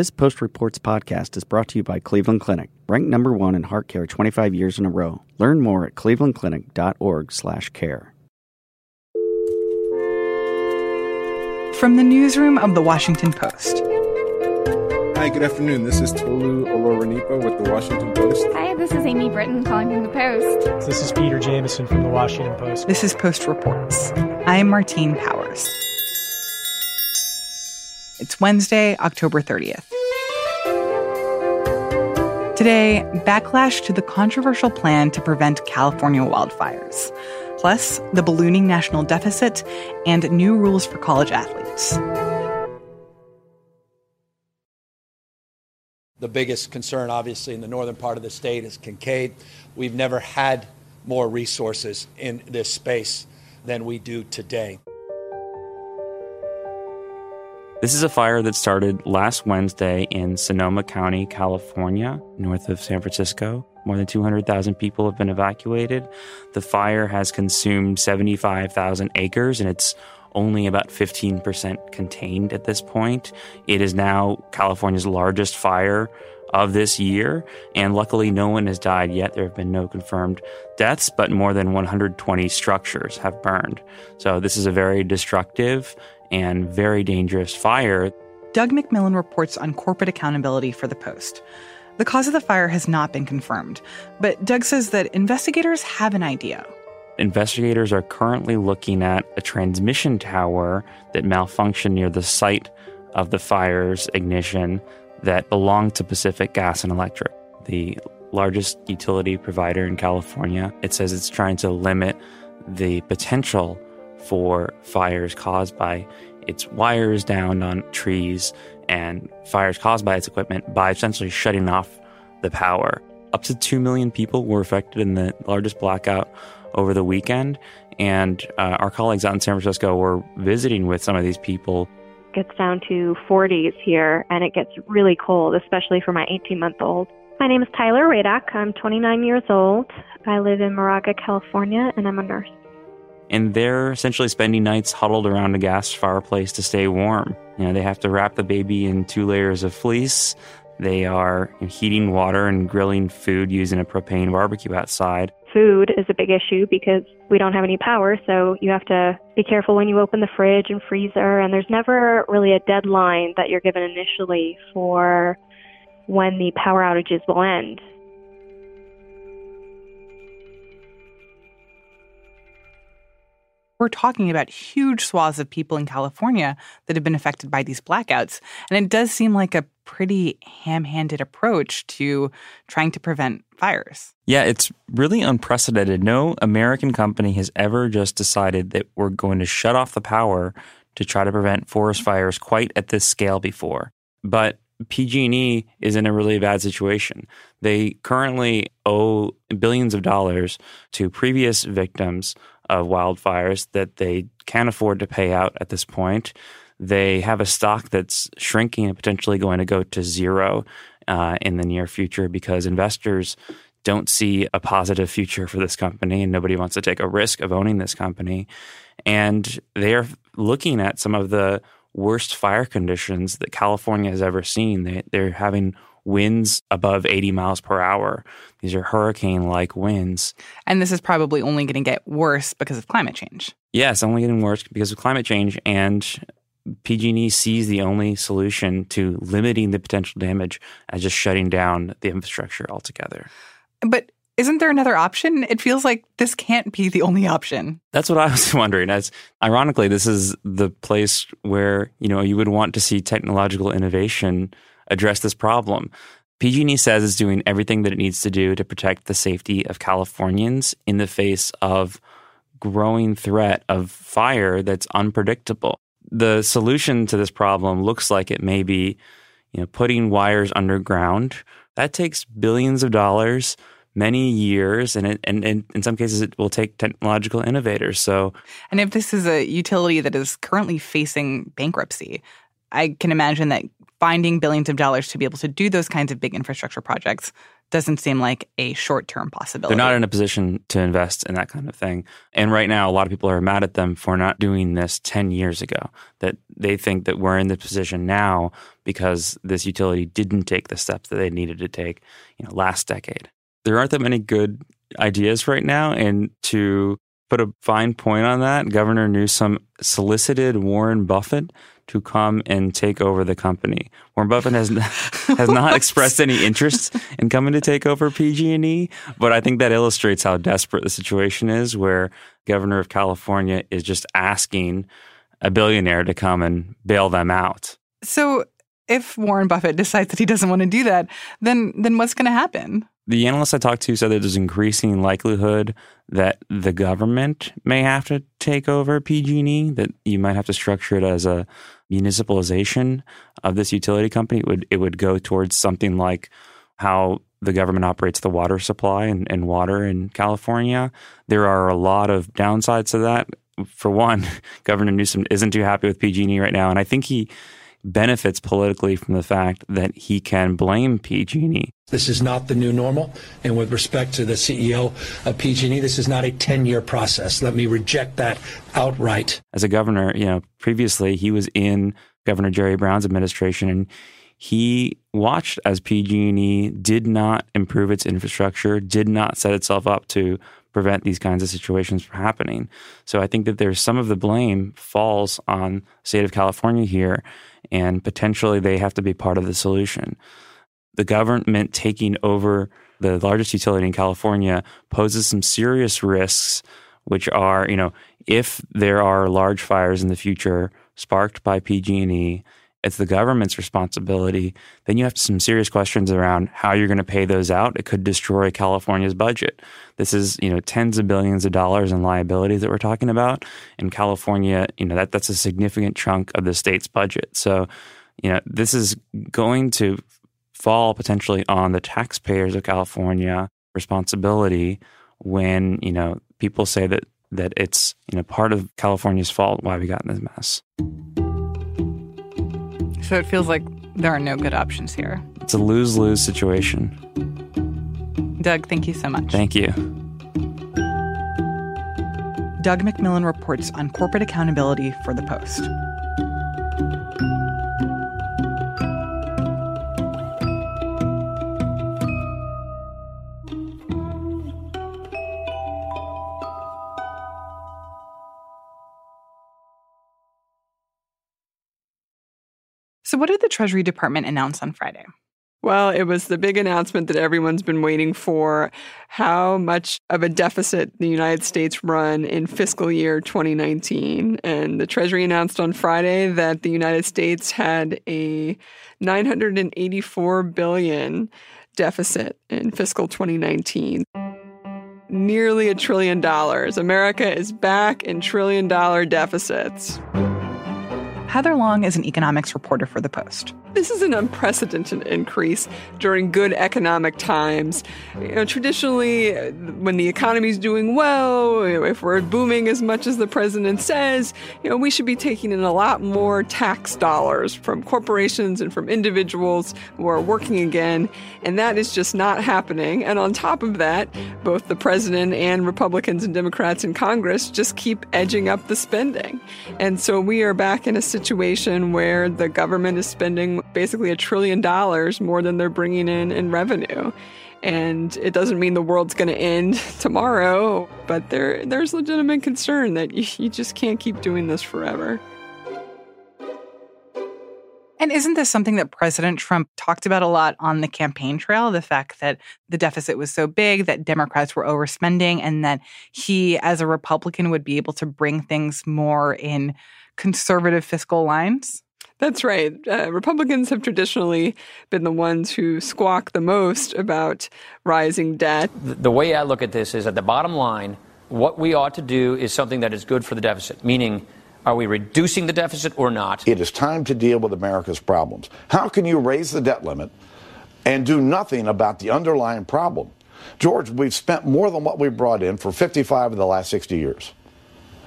This Post Reports podcast is brought to you by Cleveland Clinic, ranked number one in heart care 25 years in a row. Learn more at clevelandclinic.org/slash care. From the newsroom of the Washington Post. Hi, good afternoon. This is Tolu Olorunnipa with the Washington Post. Hi, this is Amy Brittain calling from the Post. This is Peter Jamison from the Washington Post. This is Post Reports. I am Martine Powers. It's Wednesday, October 30th. Today, backlash to the controversial plan to prevent California wildfires, plus the ballooning national deficit and new rules for college athletes. The biggest concern, obviously, in the northern part of the state is Kincade. We've never had more resources in this space than we do today. This is a fire that started last Wednesday in Sonoma County, California, north of San Francisco. More than 200,000 people have been evacuated. The fire has consumed 75,000 acres and it's only about 15% contained at this point. It is now California's largest fire of this year, and luckily no one has died yet. There have been no confirmed deaths, but more than 120 structures have burned. So this is a very destructive and very dangerous fire. Doug MacMillan reports on corporate accountability for the Post. The cause of the fire has not been confirmed, but Doug says that investigators have an idea. Investigators are currently looking at a transmission tower that malfunctioned near the site of the fire's ignition that belonged to Pacific Gas and Electric, the largest utility provider in California. It says it's trying to limit the potential for fires caused by its wires down on trees and fires caused by its equipment by essentially shutting off the power. Up to 2 million people were affected in the largest blackout over the weekend. And uh, our colleagues out in San Francisco were visiting with some of these people. Gets down to 40s here, and it gets really cold, especially for my 18 month old. My name is Tyler Radak. I'm 29 years old. I live in Moraga, California, and I'm a nurse and they're essentially spending nights huddled around a gas fireplace to stay warm. You know, they have to wrap the baby in two layers of fleece. They are heating water and grilling food using a propane barbecue outside. Food is a big issue because we don't have any power, so you have to be careful when you open the fridge and freezer, and there's never really a deadline that you're given initially for when the power outages will end. We're talking about huge swaths of people in California that have been affected by these blackouts. And it does seem like a pretty ham handed approach to trying to prevent fires. Yeah, it's really unprecedented. No American company has ever just decided that we're going to shut off the power to try to prevent forest fires quite at this scale before. But PG&E is in a really bad situation. They currently owe billions of dollars to previous victims of wildfires that they can't afford to pay out at this point. They have a stock that's shrinking and potentially going to go to zero uh, in the near future because investors don't see a positive future for this company and nobody wants to take a risk of owning this company. And they are looking at some of the worst fire conditions that California has ever seen. They, they're having winds above 80 miles per hour. These are hurricane like winds. And this is probably only going to get worse because of climate change. Yes, only getting worse because of climate change. And PG&E sees the only solution to limiting the potential damage as just shutting down the infrastructure altogether. But isn't there another option? It feels like this can't be the only option. That's what I was wondering. As ironically, this is the place where, you know, you would want to see technological innovation address this problem. PG&E says it's doing everything that it needs to do to protect the safety of Californians in the face of growing threat of fire that's unpredictable. The solution to this problem looks like it may be, you know, putting wires underground. That takes billions of dollars, many years, and, it, and, and in some cases it will take technological innovators. So, and if this is a utility that is currently facing bankruptcy, I can imagine that finding billions of dollars to be able to do those kinds of big infrastructure projects doesn't seem like a short term possibility. They're not in a position to invest in that kind of thing. And right now, a lot of people are mad at them for not doing this 10 years ago, that they think that we're in the position now because this utility didn't take the steps that they needed to take you know, last decade. There aren't that many good ideas right now. And to put a fine point on that, Governor Newsom solicited Warren Buffett to come and take over the company. Warren Buffett has has not expressed any interest in coming to take over PG&E, but I think that illustrates how desperate the situation is where governor of California is just asking a billionaire to come and bail them out. So if Warren Buffett decides that he doesn't want to do that, then then what's going to happen? The analysts I talked to said that there's increasing likelihood that the government may have to take over PG&E, that you might have to structure it as a municipalization of this utility company, it would it would go towards something like how the government operates the water supply and, and water in California. There are a lot of downsides to that. For one, Governor Newsom isn't too happy with PG&E right now, and I think he benefits politically from the fact that he can blame PG&E. This is not the new normal, and with respect to the CEO of PG&E, this is not a 10-year process. Let me reject that outright. As a governor, you know, previously he was in Governor Jerry Brown's administration and he watched as PG&E did not improve its infrastructure, did not set itself up to prevent these kinds of situations from happening. So I think that there's some of the blame falls on state of California here and potentially they have to be part of the solution. The government taking over the largest utility in California poses some serious risks, which are, you know, if there are large fires in the future sparked by PG&E, it's the government's responsibility. Then you have some serious questions around how you're going to pay those out. It could destroy California's budget. This is, you know, tens of billions of dollars in liabilities that we're talking about. In California, you know, that that's a significant chunk of the state's budget. So, you know, this is going to fall potentially on the taxpayers of California responsibility when, you know, people say that that it's, you know, part of California's fault why we got in this mess. So it feels like there are no good options here. It's a lose lose situation. Doug, thank you so much. Thank you. Doug MacMillan reports on corporate accountability for The Post. What did the Treasury Department announce on Friday? Well, it was the big announcement that everyone's been waiting for how much of a deficit the United States run in fiscal year 2019. And the Treasury announced on Friday that the United States had a 984 billion deficit in fiscal 2019. Nearly a trillion dollars. America is back in trillion dollar deficits. Heather Long is an economics reporter for The Post. This is an unprecedented increase during good economic times. You know, traditionally, when the economy is doing well, if we're booming as much as the president says, you know, we should be taking in a lot more tax dollars from corporations and from individuals who are working again, and that is just not happening. And on top of that, both the president and Republicans and Democrats in Congress just keep edging up the spending. And so we are back in a situation where the government is spending basically a trillion dollars more than they're bringing in in revenue. And it doesn't mean the world's going to end tomorrow, but there there's legitimate concern that you, you just can't keep doing this forever. And isn't this something that President Trump talked about a lot on the campaign trail? The fact that the deficit was so big, that Democrats were overspending, and that he, as a Republican, would be able to bring things more in conservative fiscal lines? That's right. Uh, Republicans have traditionally been the ones who squawk the most about rising debt. The way I look at this is at the bottom line, what we ought to do is something that is good for the deficit, meaning, are we reducing the deficit or not? It is time to deal with America's problems. How can you raise the debt limit and do nothing about the underlying problem? George, we've spent more than what we brought in for 55 of the last 60 years.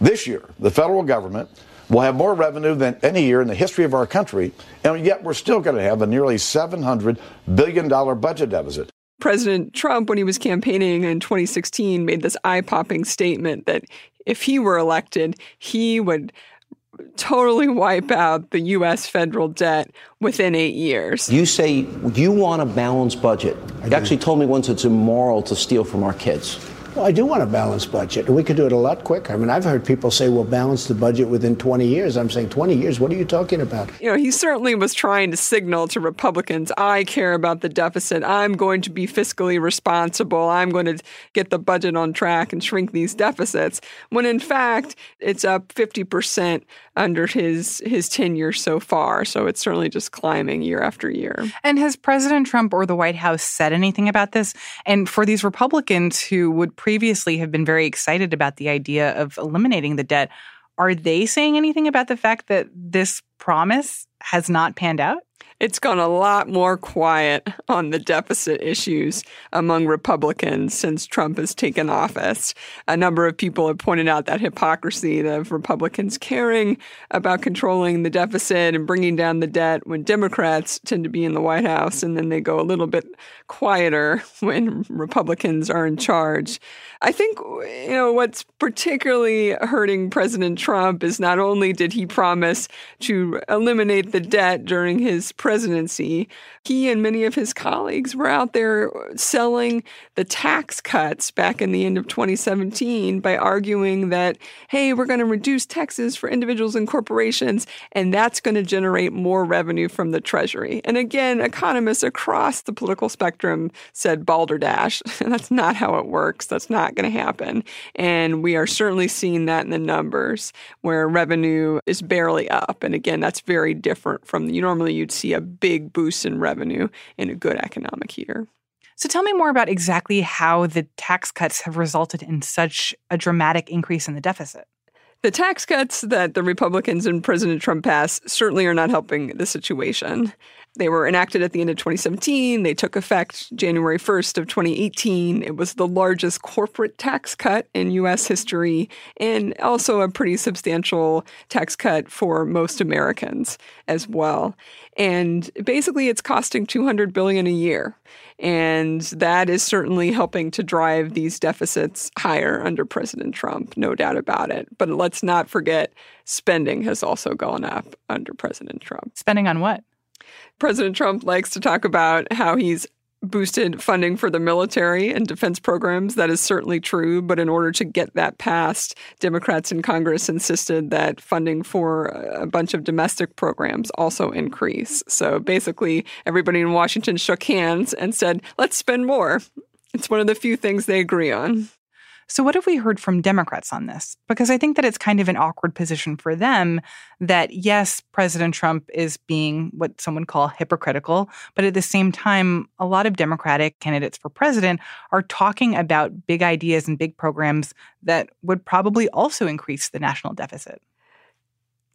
This year, the federal government We'll have more revenue than any year in the history of our country, and yet we're still going to have a nearly $700 billion budget deficit. President Trump, when he was campaigning in 2016, made this eye popping statement that if he were elected, he would totally wipe out the U.S. federal debt within eight years. You say you want a balanced budget. You actually told me once it's immoral to steal from our kids. Well, I do want a balanced budget, and we could do it a lot quicker. I mean, I've heard people say we'll balance the budget within 20 years. I'm saying 20 years? What are you talking about? You know, he certainly was trying to signal to Republicans, I care about the deficit. I'm going to be fiscally responsible. I'm going to get the budget on track and shrink these deficits. When in fact, it's up 50% under his his tenure so far. So it's certainly just climbing year after year. And has President Trump or the White House said anything about this? And for these Republicans who would previously have been very excited about the idea of eliminating the debt, are they saying anything about the fact that this promise has not panned out? it's gone a lot more quiet on the deficit issues among Republicans since Trump has taken office. A number of people have pointed out that hypocrisy of Republicans caring about controlling the deficit and bringing down the debt when Democrats tend to be in the White House and then they go a little bit quieter when Republicans are in charge. I think you know what's particularly hurting President Trump is not only did he promise to eliminate the debt during his presidency, he and many of his colleagues were out there selling the tax cuts back in the end of 2017 by arguing that hey, we're going to reduce taxes for individuals and corporations and that's going to generate more revenue from the treasury. And again, economists across the political spectrum said balderdash. that's not how it works. That's not going to happen. And we are certainly seeing that in the numbers where revenue is barely up. And again, that's very different from you normally you'd see a big boost in revenue in a good economic year. So tell me more about exactly how the tax cuts have resulted in such a dramatic increase in the deficit. The tax cuts that the Republicans and President Trump passed certainly are not helping the situation. They were enacted at the end of 2017. They took effect January 1st of 2018. It was the largest corporate tax cut in US history and also a pretty substantial tax cut for most Americans as well. And basically it's costing 200 billion a year. And that is certainly helping to drive these deficits higher under President Trump, no doubt about it. But let's not forget spending has also gone up under President Trump. Spending on what? President Trump likes to talk about how he's boosted funding for the military and defense programs. That is certainly true. But in order to get that passed, Democrats in Congress insisted that funding for a bunch of domestic programs also increase. So basically, everybody in Washington shook hands and said, let's spend more. It's one of the few things they agree on. So, what have we heard from Democrats on this? Because I think that it's kind of an awkward position for them that, yes, President Trump is being what some would call hypocritical, but at the same time, a lot of Democratic candidates for president are talking about big ideas and big programs that would probably also increase the national deficit.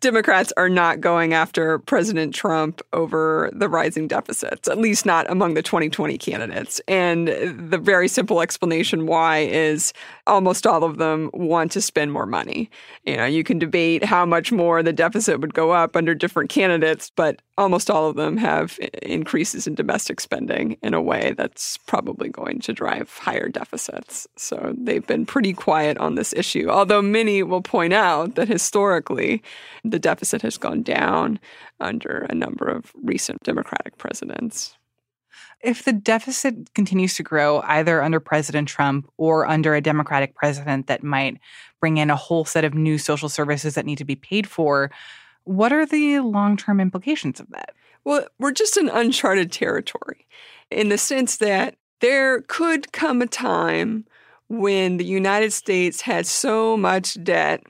Democrats are not going after President Trump over the rising deficits, at least not among the 2020 candidates. And the very simple explanation why is almost all of them want to spend more money. You know, you can debate how much more the deficit would go up under different candidates, but almost all of them have increases in domestic spending in a way that's probably going to drive higher deficits. So they've been pretty quiet on this issue, although many will point out that historically, the deficit has gone down under a number of recent Democratic presidents. If the deficit continues to grow, either under President Trump or under a Democratic president that might bring in a whole set of new social services that need to be paid for, what are the long term implications of that? Well, we're just in uncharted territory in the sense that there could come a time when the United States had so much debt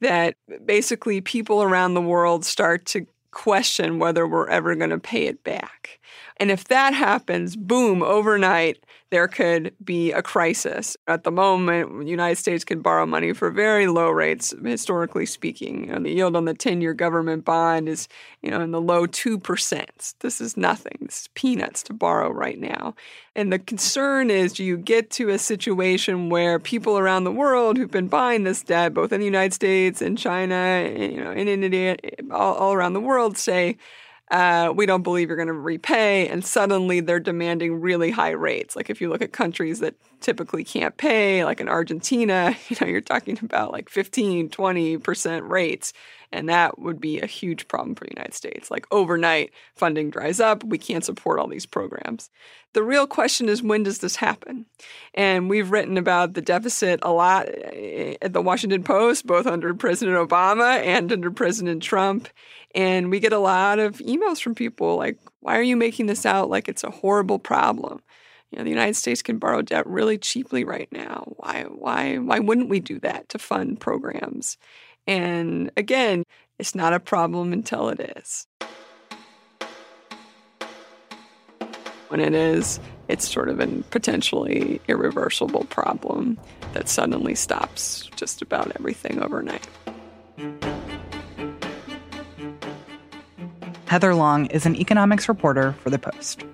that basically people around the world start to question whether we're ever going to pay it back. And if that happens, boom, overnight, there could be a crisis. At the moment, the United States can borrow money for very low rates, historically speaking. You know, the yield on the 10-year government bond is, you know, in the low 2%. This is nothing. This is peanuts to borrow right now. And the concern is do you get to a situation where people around the world who've been buying this debt, both in the United States and China, you know, in India, all, all around the world say, uh, we don't believe you're going to repay. And suddenly they're demanding really high rates. Like if you look at countries that typically can't pay, like in Argentina, you know, you're talking about like 15, 20% rates. And that would be a huge problem for the United States. Like overnight, funding dries up. We can't support all these programs. The real question is when does this happen? And we've written about the deficit a lot eh, at the Washington Post, both under President Obama and under President Trump. And we get a lot of emails from people like, why are you making this out like it's a horrible problem? You know, the United States can borrow debt really cheaply right now. Why, why, why wouldn't we do that to fund programs? And again, it's not a problem until it is. When it is, it's sort of a potentially irreversible problem that suddenly stops just about everything overnight. Heather Long is an economics reporter for The Post.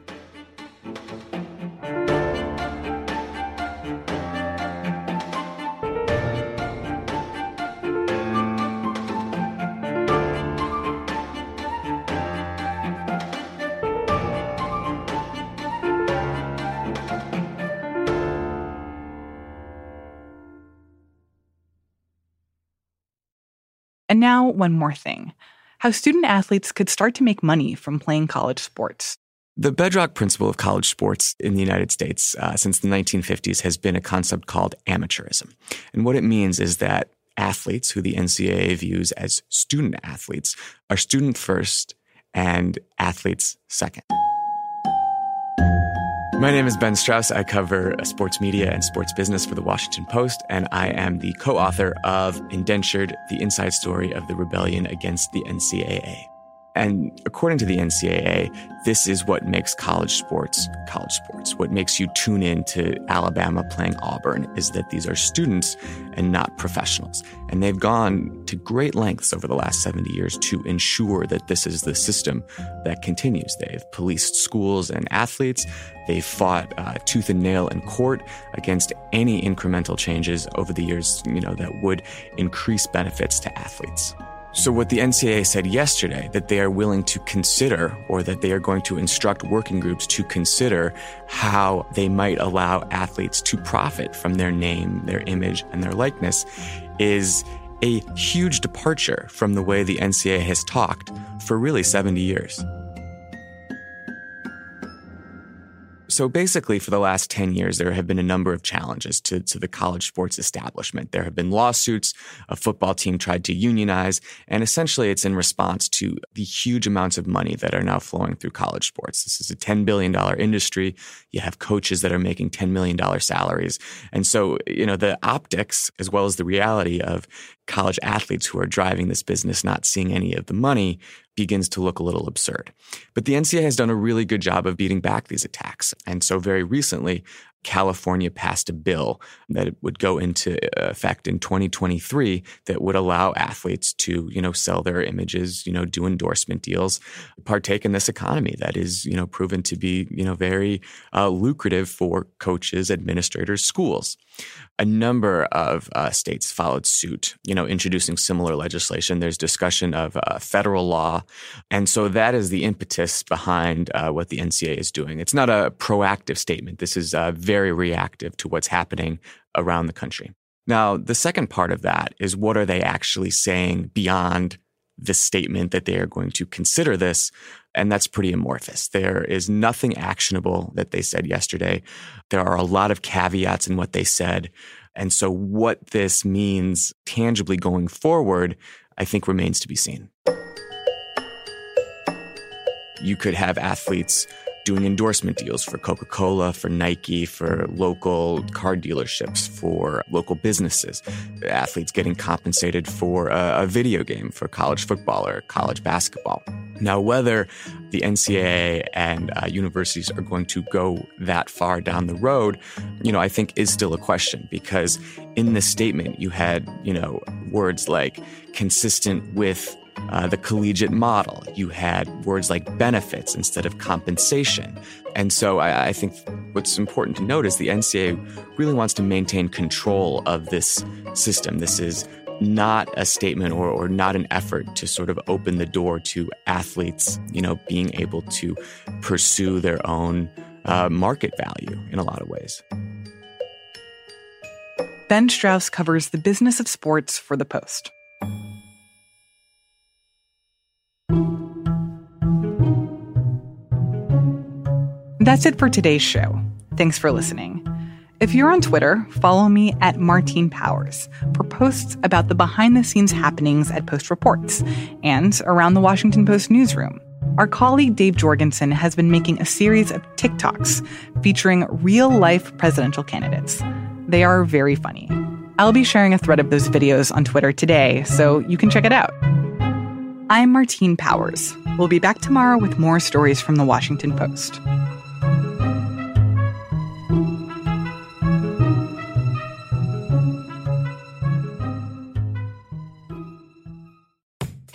And now, one more thing how student athletes could start to make money from playing college sports. The bedrock principle of college sports in the United States uh, since the 1950s has been a concept called amateurism. And what it means is that athletes, who the NCAA views as student athletes, are student first and athletes second. My name is Ben Strauss. I cover uh, sports media and sports business for the Washington Post, and I am the co author of Indentured, the inside story of the rebellion against the NCAA. And according to the NCAA, this is what makes college sports college sports. What makes you tune in to Alabama playing Auburn is that these are students and not professionals. And they've gone to great lengths over the last 70 years to ensure that this is the system that continues. They've policed schools and athletes. They've fought uh, tooth and nail in court against any incremental changes over the years, you know, that would increase benefits to athletes. So, what the NCAA said yesterday that they are willing to consider, or that they are going to instruct working groups to consider how they might allow athletes to profit from their name, their image, and their likeness, is a huge departure from the way the NCAA has talked for really 70 years. So basically, for the last 10 years, there have been a number of challenges to, to the college sports establishment. There have been lawsuits. A football team tried to unionize. And essentially, it's in response to the huge amounts of money that are now flowing through college sports. This is a $10 billion industry. You have coaches that are making $10 million salaries. And so, you know, the optics, as well as the reality of college athletes who are driving this business not seeing any of the money begins to look a little absurd. But the NCAA has done a really good job of beating back these attacks. And so very recently, California passed a bill that would go into effect in 2023 that would allow athletes to, you know, sell their images, you know, do endorsement deals, partake in this economy that is, you know, proven to be, you know, very uh, lucrative for coaches, administrators, schools. A number of uh, states followed suit, you know, introducing similar legislation. There's discussion of uh, federal law. And so that is the impetus behind uh, what the NCA is doing. It's not a proactive statement. This is uh, very reactive to what's happening around the country. Now, the second part of that is what are they actually saying beyond the statement that they are going to consider this? And that's pretty amorphous. There is nothing actionable that they said yesterday. There are a lot of caveats in what they said. And so, what this means tangibly going forward, I think remains to be seen. You could have athletes doing endorsement deals for Coca Cola, for Nike, for local car dealerships, for local businesses, athletes getting compensated for a, a video game for college football or college basketball. Now, whether the NCAA and uh, universities are going to go that far down the road, you know, I think is still a question because in the statement you had, you know, words like consistent with uh, the collegiate model. You had words like benefits instead of compensation. And so I, I, think what's important to note is the NCAA really wants to maintain control of this system. This is not a statement or, or not an effort to sort of open the door to athletes, you know, being able to pursue their own uh, market value in a lot of ways. Ben Strauss covers the business of sports for The Post. That's it for today's show. Thanks for listening. If you're on Twitter, follow me at Martine Powers for posts about the behind the scenes happenings at Post Reports and around the Washington Post newsroom. Our colleague Dave Jorgensen has been making a series of TikToks featuring real life presidential candidates. They are very funny. I'll be sharing a thread of those videos on Twitter today, so you can check it out. I'm Martine Powers. We'll be back tomorrow with more stories from the Washington Post.